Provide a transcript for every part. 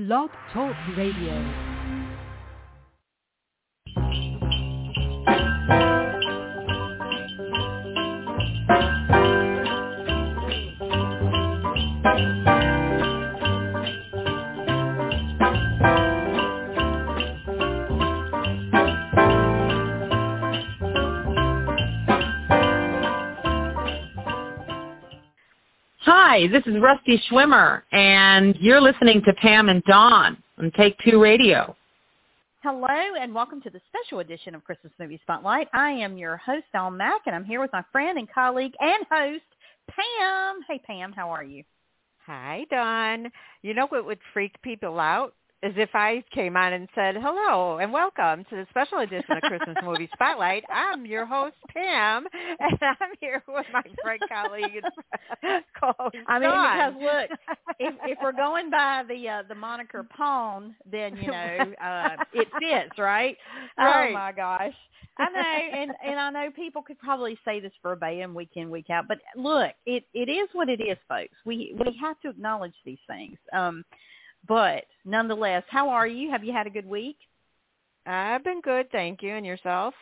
Blog Talk Radio. Hi, this is Rusty Schwimmer, and you're listening to Pam and Dawn on Take Two Radio. Hello and welcome to the special edition of Christmas Movie Spotlight. I am your host, Dawn Mack, and I'm here with my friend and colleague and host, Pam. Hey, Pam, how are you? Hi, Dawn. You know what would freak people out? Is if I came on and said, hello and welcome to the special edition of Christmas Movie Spotlight. I'm your host, Pam, and I'm here with my friend, colleague, and co-host, I mean, Dawn. because look, if, if we're going by the uh, the moniker Pawn, then you know uh, it fits, right? Right. Oh my gosh. I know, and and I know people could probably say this verbatim week in week out, but look, it it is what it is, folks. We we have to acknowledge these things. Um, but nonetheless, how are you? Have you had a good week? I've been good, thank you. And yourself?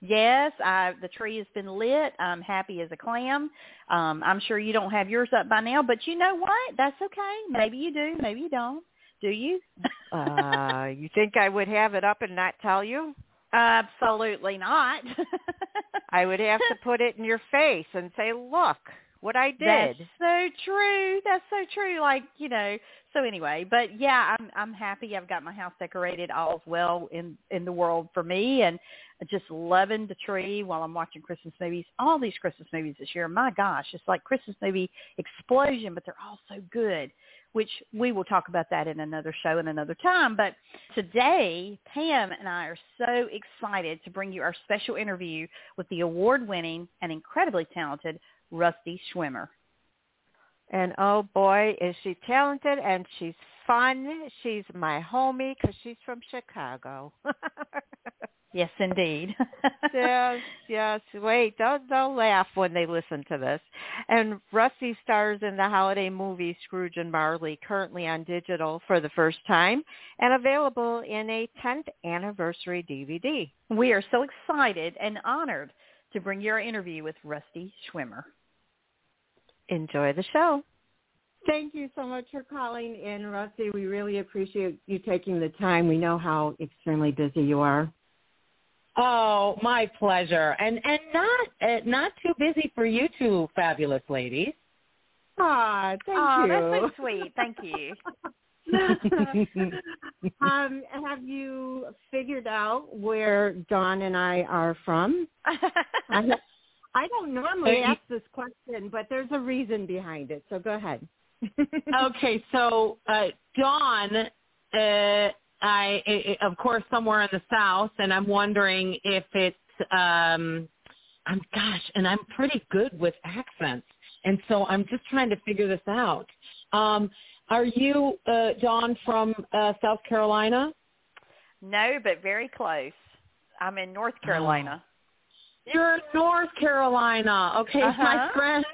Yes, I, the tree has been lit. I'm happy as a clam. Um, I'm sure you don't have yours up by now, but you know what? That's okay. Maybe you do. Maybe you don't. Do you? Uh, you think I would have it up and not tell you? Absolutely not. I would have to put it in your face and say, look what I did. That's so true. That's so true. Like, you know, so anyway, but yeah, I'm I'm happy I've got my house decorated. All's well in in the world for me and just loving the tree while I'm watching Christmas movies. All these Christmas movies this year. My gosh, it's like Christmas movie explosion, but they're all so good, which we will talk about that in another show in another time. But today, Pam and I are so excited to bring you our special interview with the award-winning and incredibly talented Rusty Schwimmer. And oh boy, is she talented and she's fun. She's my homie because she's from Chicago. yes, indeed. yes, yes. Wait, don't don't laugh when they listen to this. And Rusty stars in the holiday movie Scrooge and Marley, currently on digital for the first time and available in a 10th anniversary DVD. We are so excited and honored to bring you our interview with Rusty Schwimmer. Enjoy the show. Thank you so much for calling in, Rusty. We really appreciate you taking the time. We know how extremely busy you are. Oh, my pleasure, and and not uh, not too busy for you two fabulous ladies. Ah, thank oh, you. that's so sweet. Thank you. um, have you figured out where Dawn and I are from? I, I don't normally ask this question, but there's a reason behind it. So go ahead. okay, so uh, Dawn, uh, I, I of course somewhere in the south, and I'm wondering if it's um, I'm gosh, and I'm pretty good with accents, and so I'm just trying to figure this out. Um, are you uh, Dawn from uh, South Carolina? No, but very close. I'm in North Carolina. You're in North Carolina. Okay, uh-huh. my friend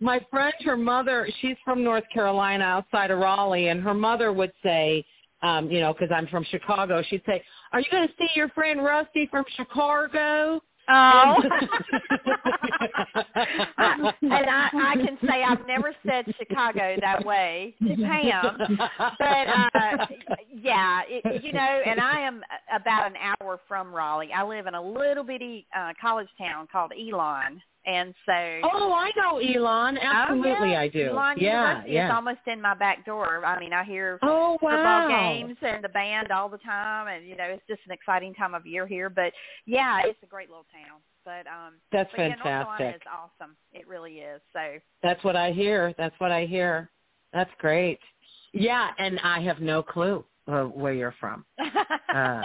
my friend, her mother, she's from North Carolina outside of Raleigh, and her mother would say, um, you know, because I'm from Chicago, she'd say, are you going to see your friend Rusty from Chicago? Oh. and I, I can say I've never said Chicago that way to Pam, but uh, yeah, it, you know, and I am about an hour from Raleigh. I live in a little bitty uh, college town called Elon, and so oh i know elon absolutely oh, yeah. i do elon yeah University yeah is almost in my back door i mean i hear oh, wow. football games and the band all the time and you know it's just an exciting time of year here but yeah it's a great little town but um that's but, yeah, North fantastic Carolina is awesome it really is so that's what i hear that's what i hear that's great yeah and i have no clue uh, where you're from uh,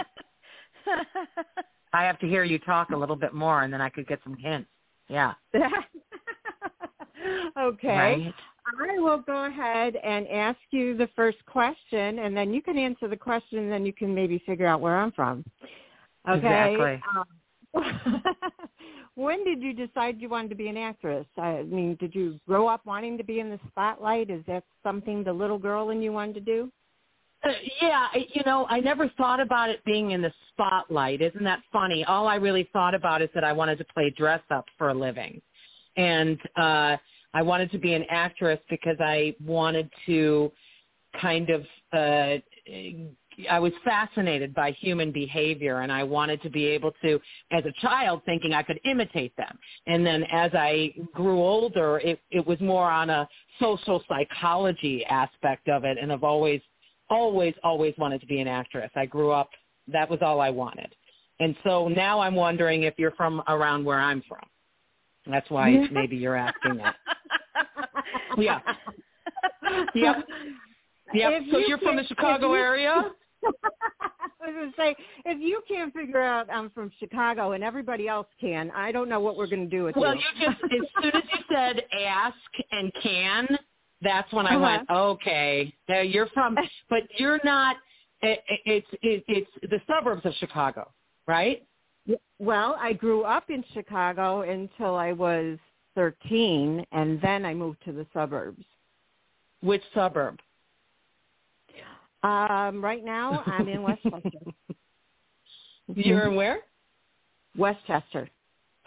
i have to hear you talk a little bit more and then i could get some hints yeah. okay. Right. I will go ahead and ask you the first question, and then you can answer the question, and then you can maybe figure out where I'm from. Okay. Exactly. Um, when did you decide you wanted to be an actress? I mean, did you grow up wanting to be in the spotlight? Is that something the little girl in you wanted to do? Uh, yeah, you know, I never thought about it being in the spotlight. Isn't that funny? All I really thought about is that I wanted to play dress up for a living. And uh I wanted to be an actress because I wanted to kind of uh I was fascinated by human behavior and I wanted to be able to as a child thinking I could imitate them. And then as I grew older it it was more on a social psychology aspect of it and I've always always always wanted to be an actress. I grew up that was all I wanted. And so now I'm wondering if you're from around where I'm from. That's why maybe you're asking that. Yeah. Yep. Yep. If so you you're from the Chicago you- area? I was going to say, if you can't figure out I'm from Chicago and everybody else can, I don't know what we're going to do with Well, you. you just as soon as you said ask and can, that's when I Uh-huh. went, okay, now you're from, but you're not. It, it's it, it's the suburbs of Chicago, right? Well, I grew up in Chicago until I was 13, and then I moved to the suburbs. Which suburb? Um, right now, I'm in Westchester. You're in where? Westchester.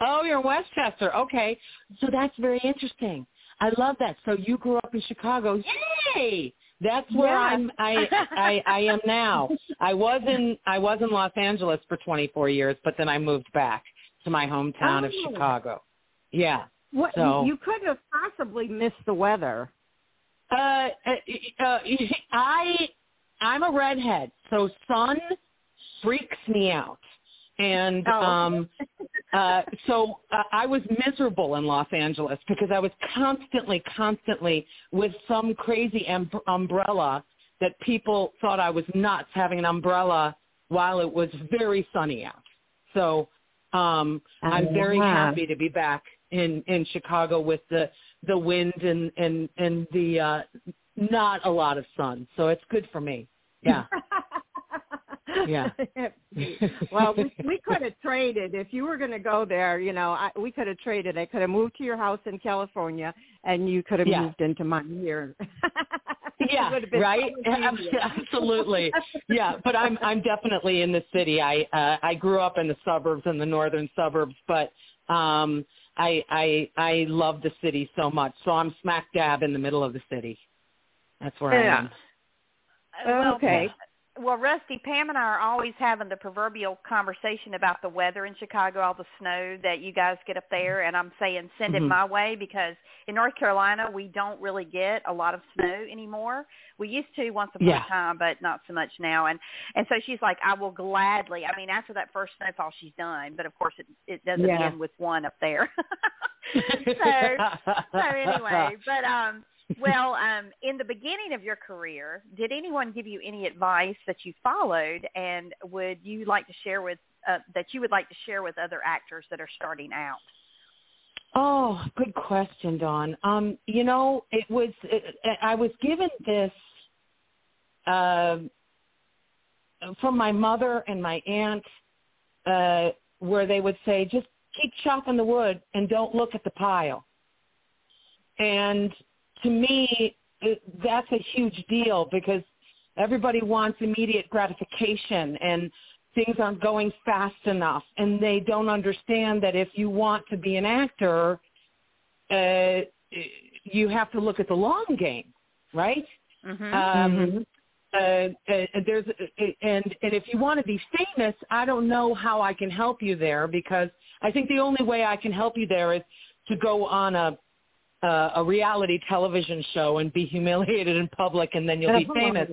Oh, you're in Westchester. Okay, so that's very interesting. I love that. So you grew up in Chicago. Yay! That's where Yeah. I'm. I, I I am now. I was in I was in Los Angeles for 24 years, but then I moved back to my hometown of Oh. Chicago. Yeah. What So- you couldn't have possibly missed the weather. Uh, uh, uh, I I'm a redhead, so sun freaks me out, and Oh. um, uh, so uh, I was miserable in Los Angeles because I was constantly, constantly with some crazy um, umbrella that people thought I was nuts having an umbrella while it was very sunny out. So um, I'm very happy to be back in in Chicago with the the wind and and and the uh not a lot of sun. So it's good for me. Yeah. Yeah. well, we, we could have traded if you were going to go there. You know, I, we could have traded. I could have moved to your house in California, and you could have Yeah. moved into mine here. Yeah, would have been right? so much Abs- easier. Absolutely. Yeah, but I'm I'm definitely in the city. I uh I grew up in the suburbs in the northern suburbs, but um I I I love the city so much. So I'm smack dab in the middle of the city. That's where Yeah. I am. Well, okay. Well, Rusty, Pam and I are always having the proverbial conversation about the weather in Chicago, all the snow that you guys get up there, and I'm saying send it Mhm. my way because in North Carolina we don't really get a lot of snow anymore. We used to once upon Yeah. a time, but not so much now. And and so she's like, I will gladly. I mean, after that first snowfall, she's done, but of course it it doesn't Yeah. end with one up there. so so anyway, but um well, um in the beginning of your career, did anyone give you any advice that you followed and would you like to share with uh, that you would like to share with other actors that are starting out? Oh, good question, Dawn. Um, you know, it was it, I was given this uh, from my mother and my aunt, uh, where they would say, "Just keep chopping the wood and don't look at the pile." And to me, it, that's a huge deal because everybody wants immediate gratification and things aren't going fast enough. And they don't understand that if you want to be an actor uh you have to look at the long game right? Mm-hmm. um uh, uh, there's uh, and and if you want to be famous i don't know how i can help you there because i think the only way i can help you there is to go on a uh, a reality television show and be humiliated in public and then you'll be famous.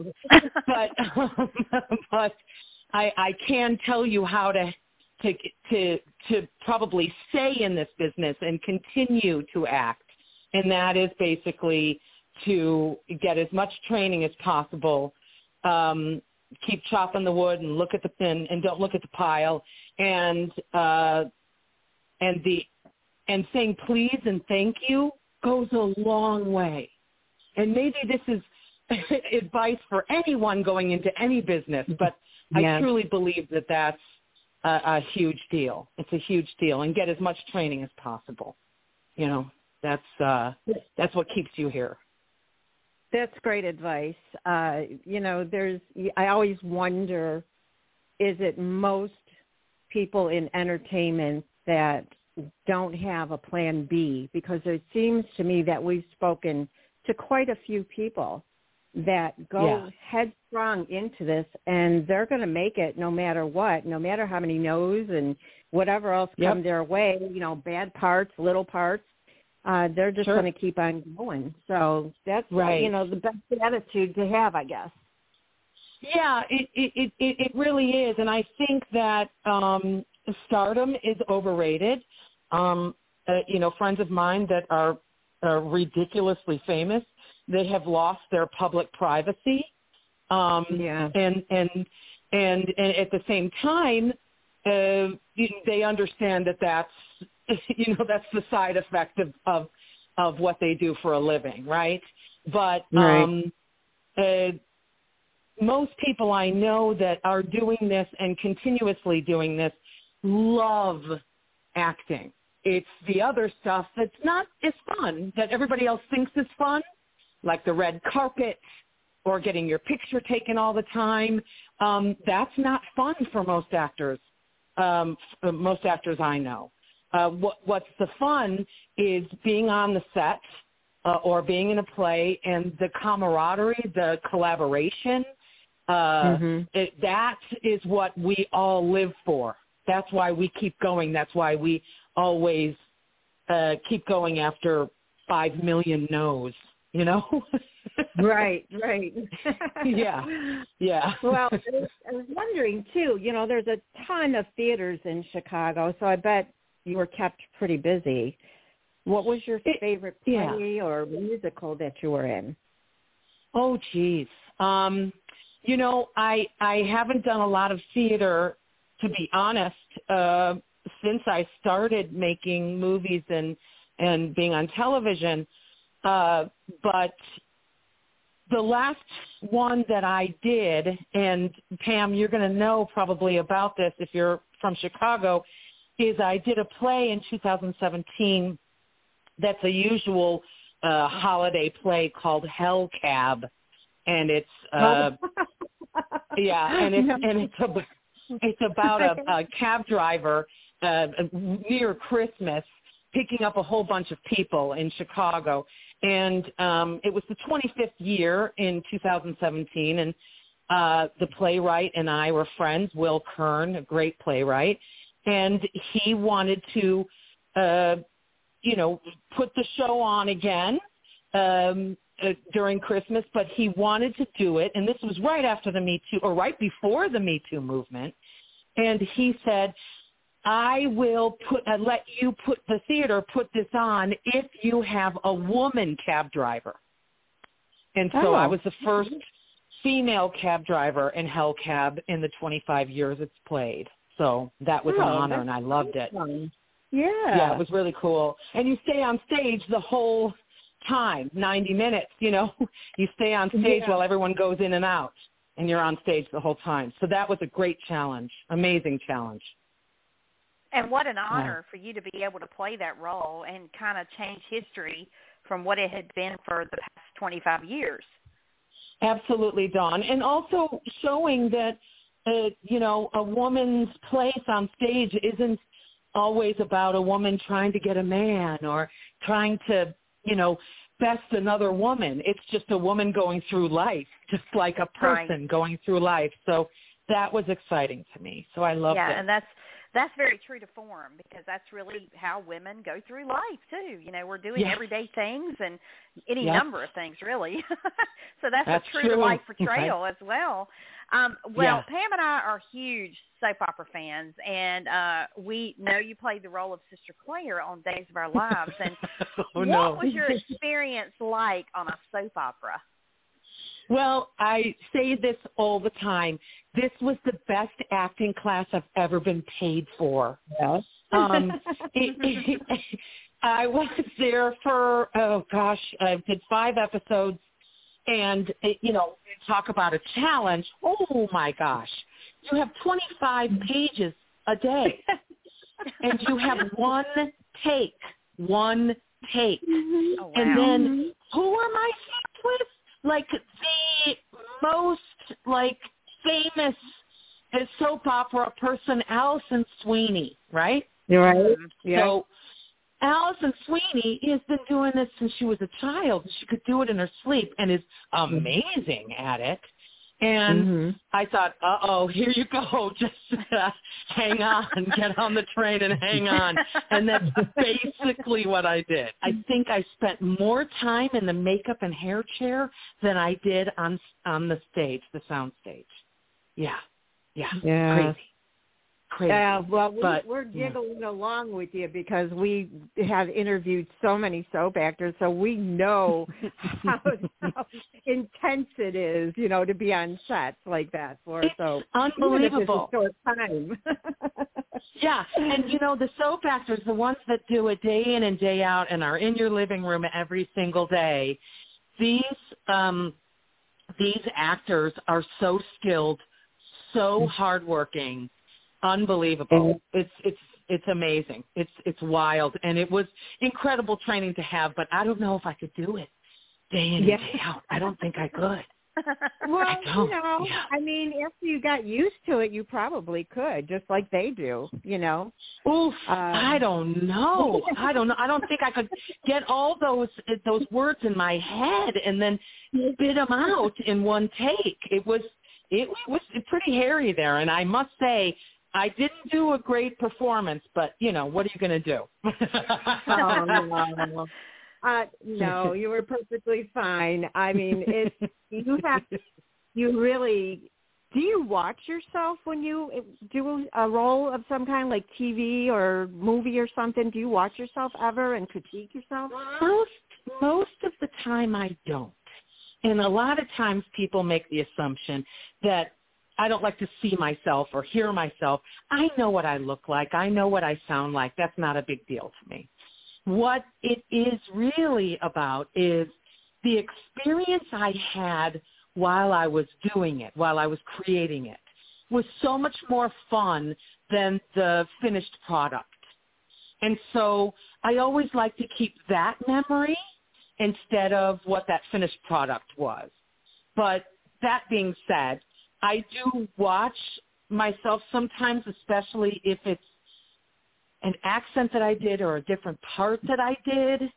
But but I, I can tell you how to to to to probably stay in this business and continue to act, and that is basically to get as much training as possible. Um, keep chopping the wood and look at the and, and don't look at the pile, and uh, and the and saying please and thank you goes a long way. And maybe this is advice for anyone going into any business, but I truly believe that that's a, a huge deal. It's a huge deal, and get as much training as possible. You know, that's uh, that's what keeps you here. That's great advice. Uh, you know, there's I always wonder is it most people in entertainment that don't have a plan B because it seems to me that we've spoken to quite a few people that go Yeah. headstrong into this and they're going to make it no matter what, no matter how many no's and whatever else Yep. come their way, you know, bad parts, little parts. Uh, they're just Sure. going to keep on going. So that's Right. you know the best attitude to have, I guess. Yeah, it it it, it it really is, and I think that um, stardom is overrated. Um, uh, you know, friends of mine that are uh, ridiculously famous, they have lost their public privacy. Um, Yeah. and and and and at the same time, uh, they understand that that's you know that's the side effect of of of what they do for a living, right? But Right. um, uh, most people I know that are doing this and continuously doing this love acting. It's the other stuff that's not as fun that everybody else thinks is fun, like the red carpet or getting your picture taken all the time. Um, that's not fun for most actors. Um, most actors I know. Uh, what, what's the fun is being on the set uh, or being in a play and the camaraderie, the collaboration. Uh, Mhm. it, that is what we all live for. That's why we keep going. That's why we always uh, keep going after five million no's. You know? Right, right. yeah, yeah. well, I was, wondering too. You know, there's a ton of theaters in Chicago, so I bet you were kept pretty busy. What was your It- favorite yeah. play or musical that you were in? Oh, geez. Um, you know, I I haven't done a lot of theater, to be honest, uh, since I started making movies and and being on television. Uh, but the last one that I did, and Pam, you're going to know probably about this if you're from Chicago, is I did a play in 2017 that's a usual uh, holiday play called Hell Cab, and it's uh, yeah, and it's and it's about, it's about a, a cab driver uh, near Christmas picking up a whole bunch of people in Chicago, and um, it was the 25th year in 2017, and uh, the playwright and I were friends. Will Kern, a great playwright, and he wanted to, uh, you know, put the show on again. Um, uh, during Christmas, but he wanted to do it, and this was right after the Me Too, or right before the Me Too movement. And he said, "I will put uh, let you put the theater put this on if you have a woman cab driver." And so I Oh. was the first female cab driver in Hell Cab in the 25 years it's played. So that was an Oh, honor, and I loved it. Fun. Yeah. Yeah, it was really cool. And you stay on stage the whole time, 90 minutes, you know. You stay on stage Yeah. while everyone goes in and out, and you're on stage the whole time. So that was a great challenge, amazing challenge. And what an honor for you to be able to play that role and kind of change history from what it had been for the past 25 years. Absolutely, Dawn. And also showing that, uh, you know, a woman's place on stage isn't always about a woman trying to get a man or trying to, you know, best another woman. It's just a woman going through life, just like a Right. person going through life. So that was exciting to me. So I loved yeah, it. and that's that's very true to form because that's really how women go through life too. You know, we're doing Yeah. everyday things and any Yep. number of things really. so that's, That's a true to true. life portrayal as well. Um, well, Yeah. Pam and I are huge soap opera fans, and uh, we know you played the role of Sister Claire on Days of Our Lives. And oh what no. was your experience like on a soap opera? Well, I say this all the time. This was the best acting class I've ever been paid for. Yes. Um, it, it, I was there for oh gosh, I did five episodes, and it, you know, talk about a challenge. Oh my gosh, you have 25 pages a day, and you have one take, one take. Oh, wow. And then who am I with? Like the most like famous soap opera person, Alison Sweeney, right? You're right. Mm-hmm. Yeah. So Alison Sweeney has been doing this since she was a child. She could do it in her sleep and is amazing at it. And Mhm. I thought, uh-oh, here you go. Just uh, hang on, get on the train and hang on. And that's basically what I did. I think I spent more time in the makeup and hair chair than I did on on the stage, the sound stage. Yeah. Yeah. Yeah. Crazy. Crazy. Yeah, well, we, But- we're yeah. giggling along with you because we have interviewed so many soap actors, so we know how, how intense it is, you know, to be on sets like that for It's so unbelievable. Even if it's a short time. Yeah, and you know the soap actors, the ones that do it day in and day out and are in your living room every single day. These um these actors are so skilled, so hardworking, unbelievable. It's it's it's amazing. It's it's wild, and it was incredible training to have. But I don't know if I could do it day in Yeah. and day out. I don't think I could. well, I you know, yeah. I mean, after you got used to it, you probably could, just like they do, you know. Oof, Um, I don't know. I don't know. I don't think I could get all those those words in my head and then spit them out in one take. It was it was pretty hairy there, and I must say I didn't do a great performance. But you know, what are you going to do? Oh, no. Uh, no, you were perfectly fine. I mean, it's you have you really do you watch yourself when you do a role of some kind, like TV or movie or something? Do you watch yourself ever and critique yourself? most most of the time I don't. And a lot of times people make the assumption that I don't like to see myself or hear myself. I know what I look like. I know what I sound like. That's not a big deal to me. What it is really about is the experience I had while I was doing it, while I was creating it, was so much more fun than the finished product. And so I always like to keep that memory instead of what that finished product was. But that being said, I do watch myself sometimes, especially if it's an accent that I did or a different part that I did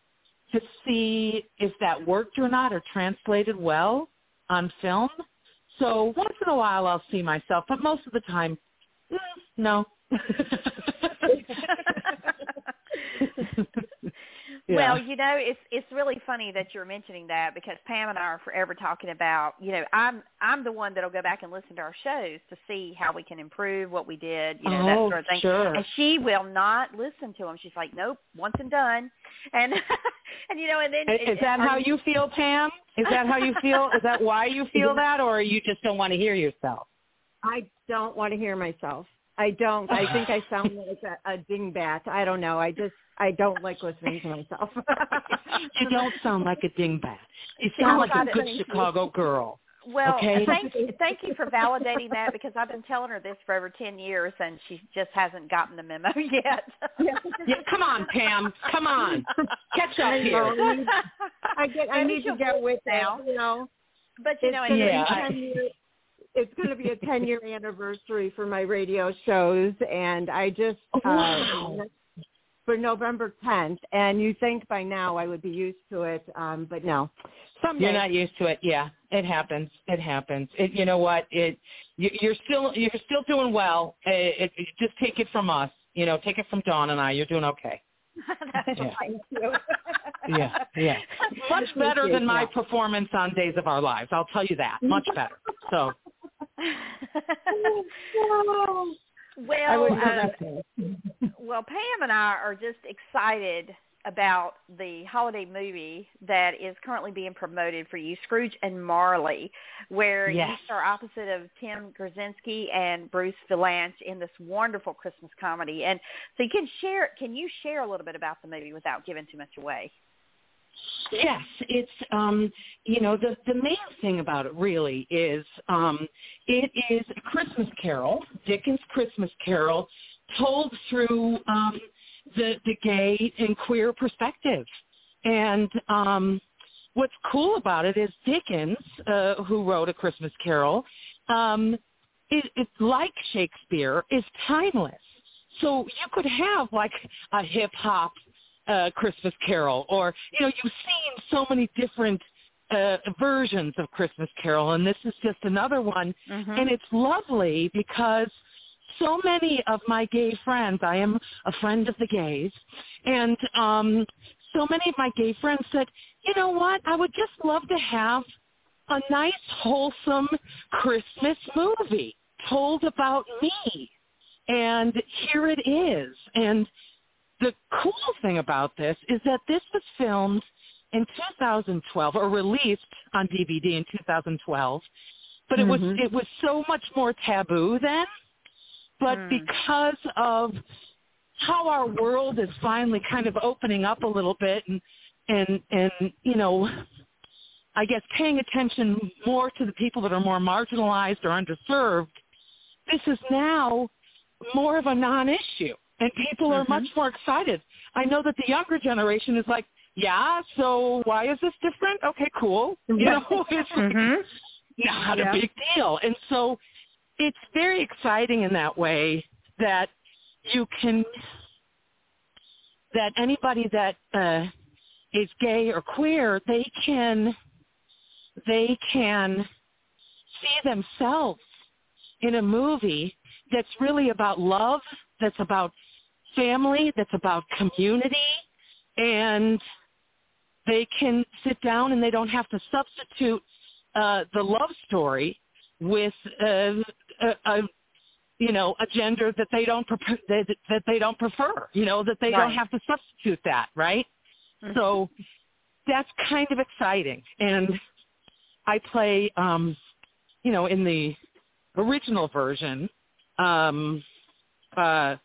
to see if that worked or not or translated well on film. So once in a while I'll see myself, but most of the time, mm, no. Well, you know, it's it's really funny that you're mentioning that because Pam and I are forever talking about, you know, I'm I'm the one that'll go back and listen to our shows to see how we can improve what we did, you know, that Oh, sort of thing. sure. And she will not listen to them. She's like, Nope, once and done. And and you know, and then Is that how you feel, Pam? Is that how you feel? Is that why you feel that, or you just don't want to hear yourself? I don't want to hear myself. I don't. I think I sound like a, a dingbat. I don't know. I just I don't like listening to myself. You don't sound like a dingbat. You sound like a good Thank you. Chicago girl. Well, Okay. thank thank you for validating that because I've been telling her this for over ten years and she just hasn't gotten the memo yet. Yeah, come on, Pam. Come on. Catch up I here. know. I get. I Maybe need to she'll get with now. now. You know, But you know, going and to Yeah. be ten years. It's going to be a ten year anniversary for my radio shows, and I just Wow. uh, for November tenth. And you think by now I would be used to it, um, but no. Someday. You're not used to it. Yeah, it happens. It happens. It, you know what? It you, you're still you're still doing well. It, it, just take it from us. You know, take it from Dawn and I. You're doing okay. Yeah. Yeah, yeah. Much better than my performance on Days of Our Lives. I'll tell you that. Much better. So well, uh, well, Pam and I are just excited about the holiday movie that is currently being promoted for you, Scrooge and Marley, where you Yes. star opposite of Tim Kazurinsky and Bruce Vilanch in this wonderful Christmas comedy. And so you can share, can you share a little bit about the movie without giving too much away? Yes, it's um you know the the main thing about it really is um it is a Christmas carol, Dickens Christmas carol told through um the the gay and queer perspective. And um what's cool about it is Dickens, uh, who wrote A Christmas Carol, um, it, it like Shakespeare is timeless. So you could have like a hip hop uh, Christmas Carol, or you know, you've seen so many different uh, versions of Christmas Carol, and this is just another one. Mm-hmm. And it's lovely because so many of my gay friends, I am a friend of the gays, and um, so many of my gay friends said, you know what, I would just love to have a nice, wholesome Christmas movie told about me. And here it is. And the cool thing about this is that this was filmed in 2012 or released on DVD in 2012. But it was Mhm. it was so much more taboo then. But Mm. because of how our world is finally kind of opening up a little bit and and and you know I guess paying attention more to the people that are more marginalized or underserved, this is now more of a non-issue, and people are Mhm. much more excited. I know that the younger generation is like, yeah, so why is this different? Okay, cool. You know, it's like, Mhm. not Yeah. a big deal. And so it's very exciting in that way that you can that anybody that uh is gay or queer, they can they can see themselves in a movie that's really about love, that's about family, that's about community, and they can sit down and they don't have to substitute uh, the love story with uh, a, a you know a gender that they don't prefer, that, that they don't prefer you know that they don't have to substitute that right? Mhm. so that's kind of exciting. And i play um you know in the original version um uh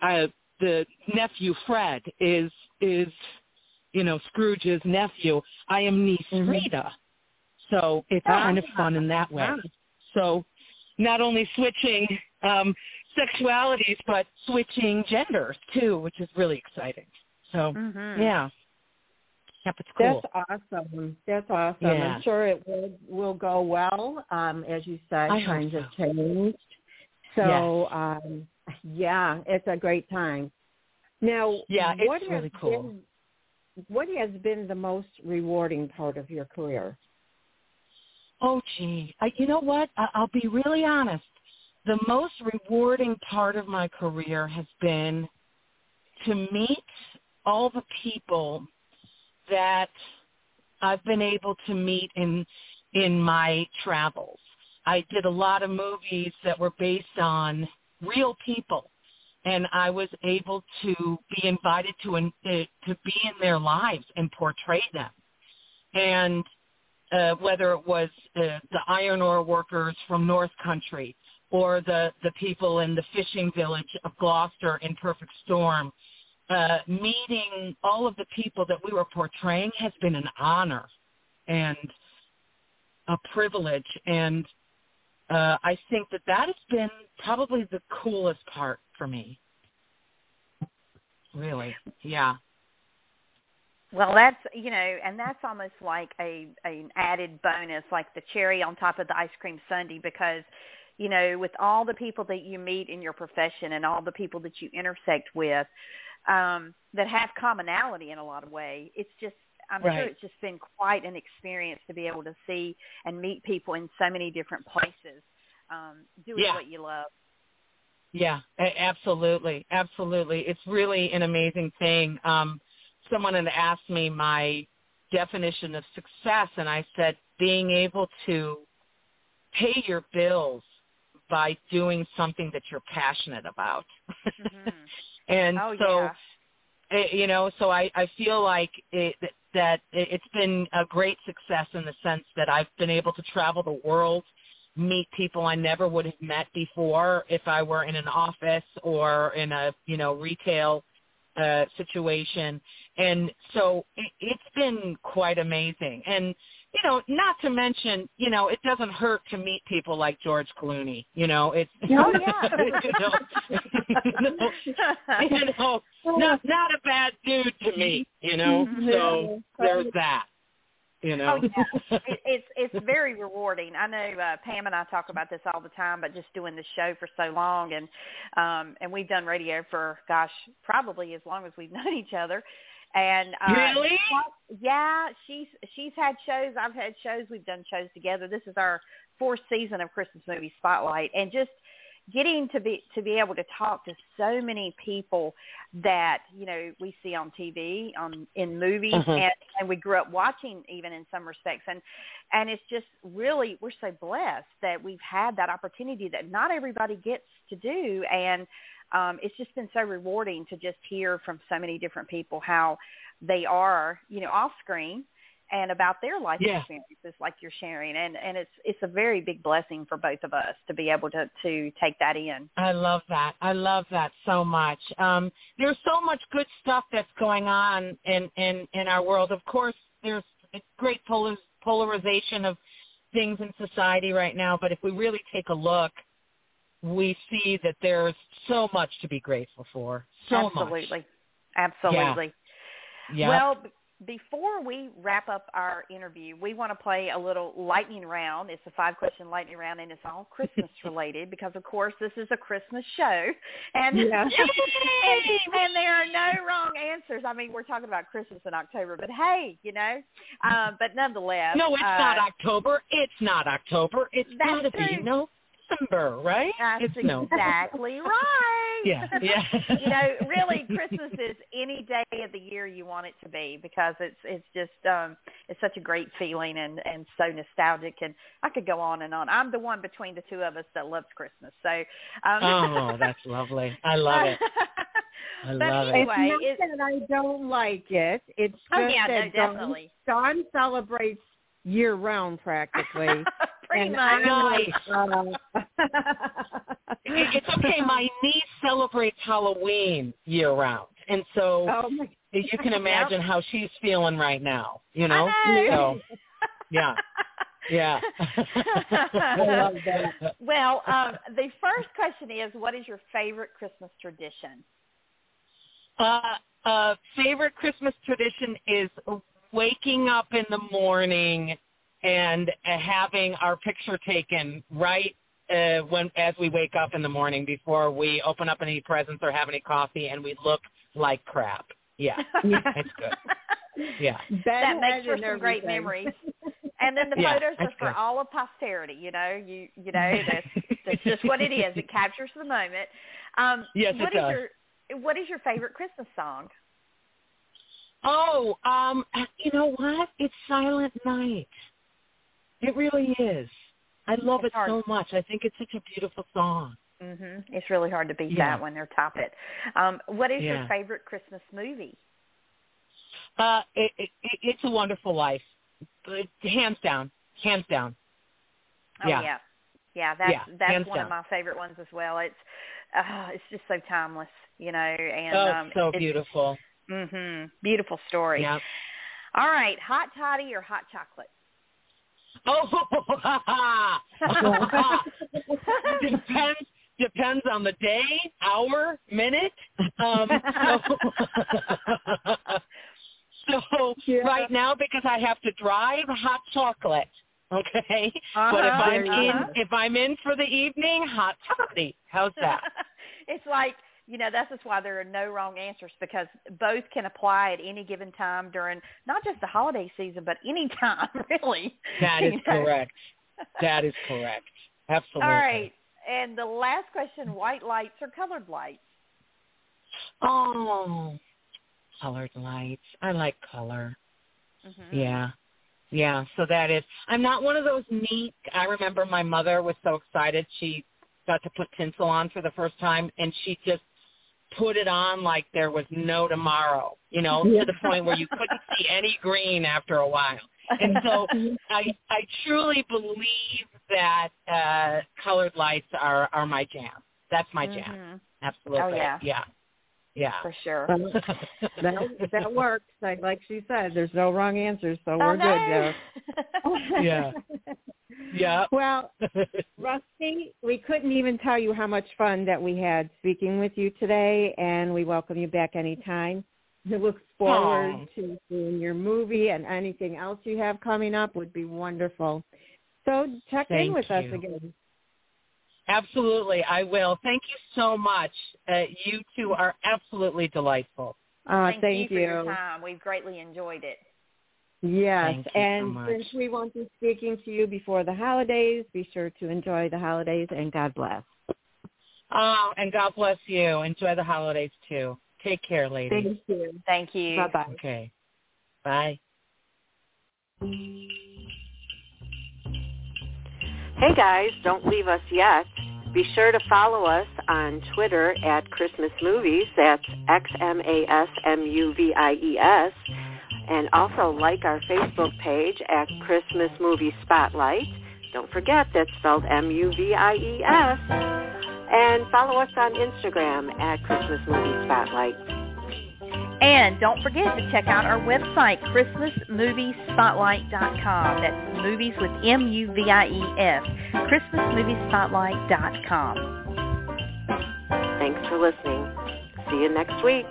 I, the nephew fred is is you know scrooge's nephew i am niece Mhm. frida so it's Ah. kind of fun in that way so not only switching um, sexualities, but switching genders too, which is really exciting. So Mhm. yeah, yep, it's cool. That's awesome. That's awesome. Yeah. I'm sure it will will go well. Um, as you said, I hope times so. have changed. So um, yeah, it's a great time. Now, Yeah, it's what has really cool. Been, what has been the most rewarding part of your career? Oh, gee, I, you know what? I, I'll be really honest. The most rewarding part of my career has been to meet all the people that I've been able to meet in in my travels. I did a lot of movies that were based on real people, and I was able to be invited to in, uh, to be in their lives and portray them. And uh, whether it was uh, the iron ore workers from North Country or the the people in the fishing village of Gloucester in Perfect Storm, uh, meeting all of the people that we were portraying has been an honor and a privilege. And uh, I think that that has been probably the coolest part for me. Really, yeah. Well, that's you know, and that's almost like a an added bonus, like the cherry on top of the ice cream sundae, because you know, with all the people that you meet in your profession and all the people that you intersect with, um, that have commonality in a lot of way, it's just I'm sure it's just been quite an experience to be able to see and meet people in so many different places, um, doing Yeah. what you love. Yeah, absolutely, absolutely. It's really an amazing thing. Um, someone had asked me my definition of success, and I said being able to pay your bills by doing something that you're passionate about. Mhm. and Oh so, yeah. eh, you know, so I, I feel like it, that it's been a great success in the sense that I've been able to travel the world, meet people I never would have met before if I were in an office or in a, you know, retail uh, situation. And so it, it's been quite amazing. And, you know, not to mention, you know, it doesn't hurt to meet people like George Clooney. You know, it's, Oh, yeah. you know, you know, not not a bad dude to meet. you know. So there's that. You know. Oh yeah, it, it's it's very rewarding. I know uh, Pam and I talk about this all the time, but just doing the show for so long, and um, and we've done radio for gosh, probably as long as we've known each other. And uh, really, yeah, she's she's had shows. I've had shows. We've done shows together. This is our fourth season of Christmas Movie Spotlight, and just getting to be to be able to talk to so many people that you know we see on TV on in movies Mhm. and and we grew up watching even in some respects and and it's just really we're so blessed that we've had that opportunity that not everybody gets to do and um it's just been so rewarding to just hear from so many different people how they are you know off screen and about their life Yeah. experiences like you're sharing and and it's it's a very big blessing for both of us to be able to to take that in I love that. I love that so much. Um, there's so much good stuff that's going on in in in our world. Of course, there's a great polar, polarization of things in society right now. But if we really take a look, we see that there's so much to be grateful for. So absolutely much. absolutely Yeah. well b- before we wrap up our interview we want to play a little lightning round it's a five question lightning round and it's all christmas related because of course this is a christmas show and Yeah. and, and there are no wrong answers i mean we're talking about christmas in october but hey you know um but nonetheless no, it's uh, not October. It's not October. It's That's got to be. November, right? That's it's no. exactly right. Yeah, yeah. you know, really, Christmas is any day of the year you want it to be because it's it's just um it's such a great feeling and and so nostalgic and I could go on and on. I'm the one between the two of us that loves Christmas, so um, Oh, that's lovely. I love it. I but love it. anyway, it's not it- that I don't like it. It's just Oh, yeah, that Dawn, definitely. Dawn celebrates year round practically. pretty and much. I'm uh, It's okay. My niece celebrates Halloween year round, and so oh you can imagine how she's feeling right now. You know, know. so yeah, yeah. I love that. well, um, the first question is, what is your favorite Christmas tradition? Uh, uh, favorite Christmas tradition is waking up in the morning and uh, having our picture taken right uh, when as we wake up in the morning before we open up any presents or have any coffee, and we look like crap. Yeah, it's good. Yeah. that makes Bedhead for some great everything. memories. And then the Yeah, photos are for good. all of posterity. You know, you you know that's that's just what it is. It captures the moment. Um, Yes, it what is does. your what is your favorite Christmas song? Oh, um, you know what? It's Silent Night. It really is. I love It's it hard. so much. I think it's such a beautiful song. hmm It's really hard to beat Yeah. that one or top it. Um, what is your favorite Christmas movie? Uh, it, it, it, it's a wonderful life. But hands down, hands down. Oh Yeah. yeah, yeah. That's Yeah, that's hands one of my favorite ones as well. It's uh, it's just so timeless, you know. And oh, um, so it's, beautiful. Hmm Beautiful story. Yeah. All right, hot toddy or hot chocolate? Oh, depends depends on the day, hour, minute. Um, so so Yeah. right now, because I have to drive, hot chocolate. Okay, but if Uh-huh, I'm in uh-huh. if I'm in for the evening, hot toddy. How's that? it's like you know that's just why there are no wrong answers because both can apply at any given time during not just the holiday season but any time really. That is know? correct. That is correct. Absolutely. All right, and the last question: white lights or colored lights? Oh, colored lights. I like color. Mm-hmm. Yeah. Yeah, so that is. I'm not one of those neat. I remember my mother was so excited she got to put tinsel on for the first time, and she just put it on like there was no tomorrow. You know, Yeah. to the point where you couldn't see any green after a while. And so I I truly believe that uh colored lights are are my jam. That's my jam. Mhm, Absolutely. Oh, yeah. Yeah. Yeah. for sure. That, that works. Like, like she said, there's no wrong answers, so we're I good know. there. Yeah. yeah. Well, Rusty, we couldn't even tell you how much fun that we had speaking with you today, and we welcome you back anytime. We look forward Aww. to seeing your movie and anything else you have coming up would be wonderful. So check Thank in with you. us again. Absolutely, I will. Thank you so much. Uh, you two are absolutely delightful. Uh, thank, thank you, you for your time. We've greatly enjoyed it. Yes, and so since we won't be speaking to you before the holidays, be sure to enjoy the holidays and God bless. Oh, and God bless you. Enjoy the holidays too. Take care, ladies. Thank you. Thank you. Bye bye. Okay. Bye. Hey guys, don't leave us yet. Be sure to follow us on Twitter at Christmas Movies. That's X-M-A-S-M-U-V-I-E-S. And also like our Facebook page at Christmas Movie Spotlight. Don't forget that's spelled M-U-V-I-E-S. And follow us on Instagram at Christmas Movie Spotlight. And don't forget to check out our website, christmasmuviesspotlight.com. That's movies with M-U-V-I-E-S. christmasmuviesspotlight.com. Thanks for listening. See you next week.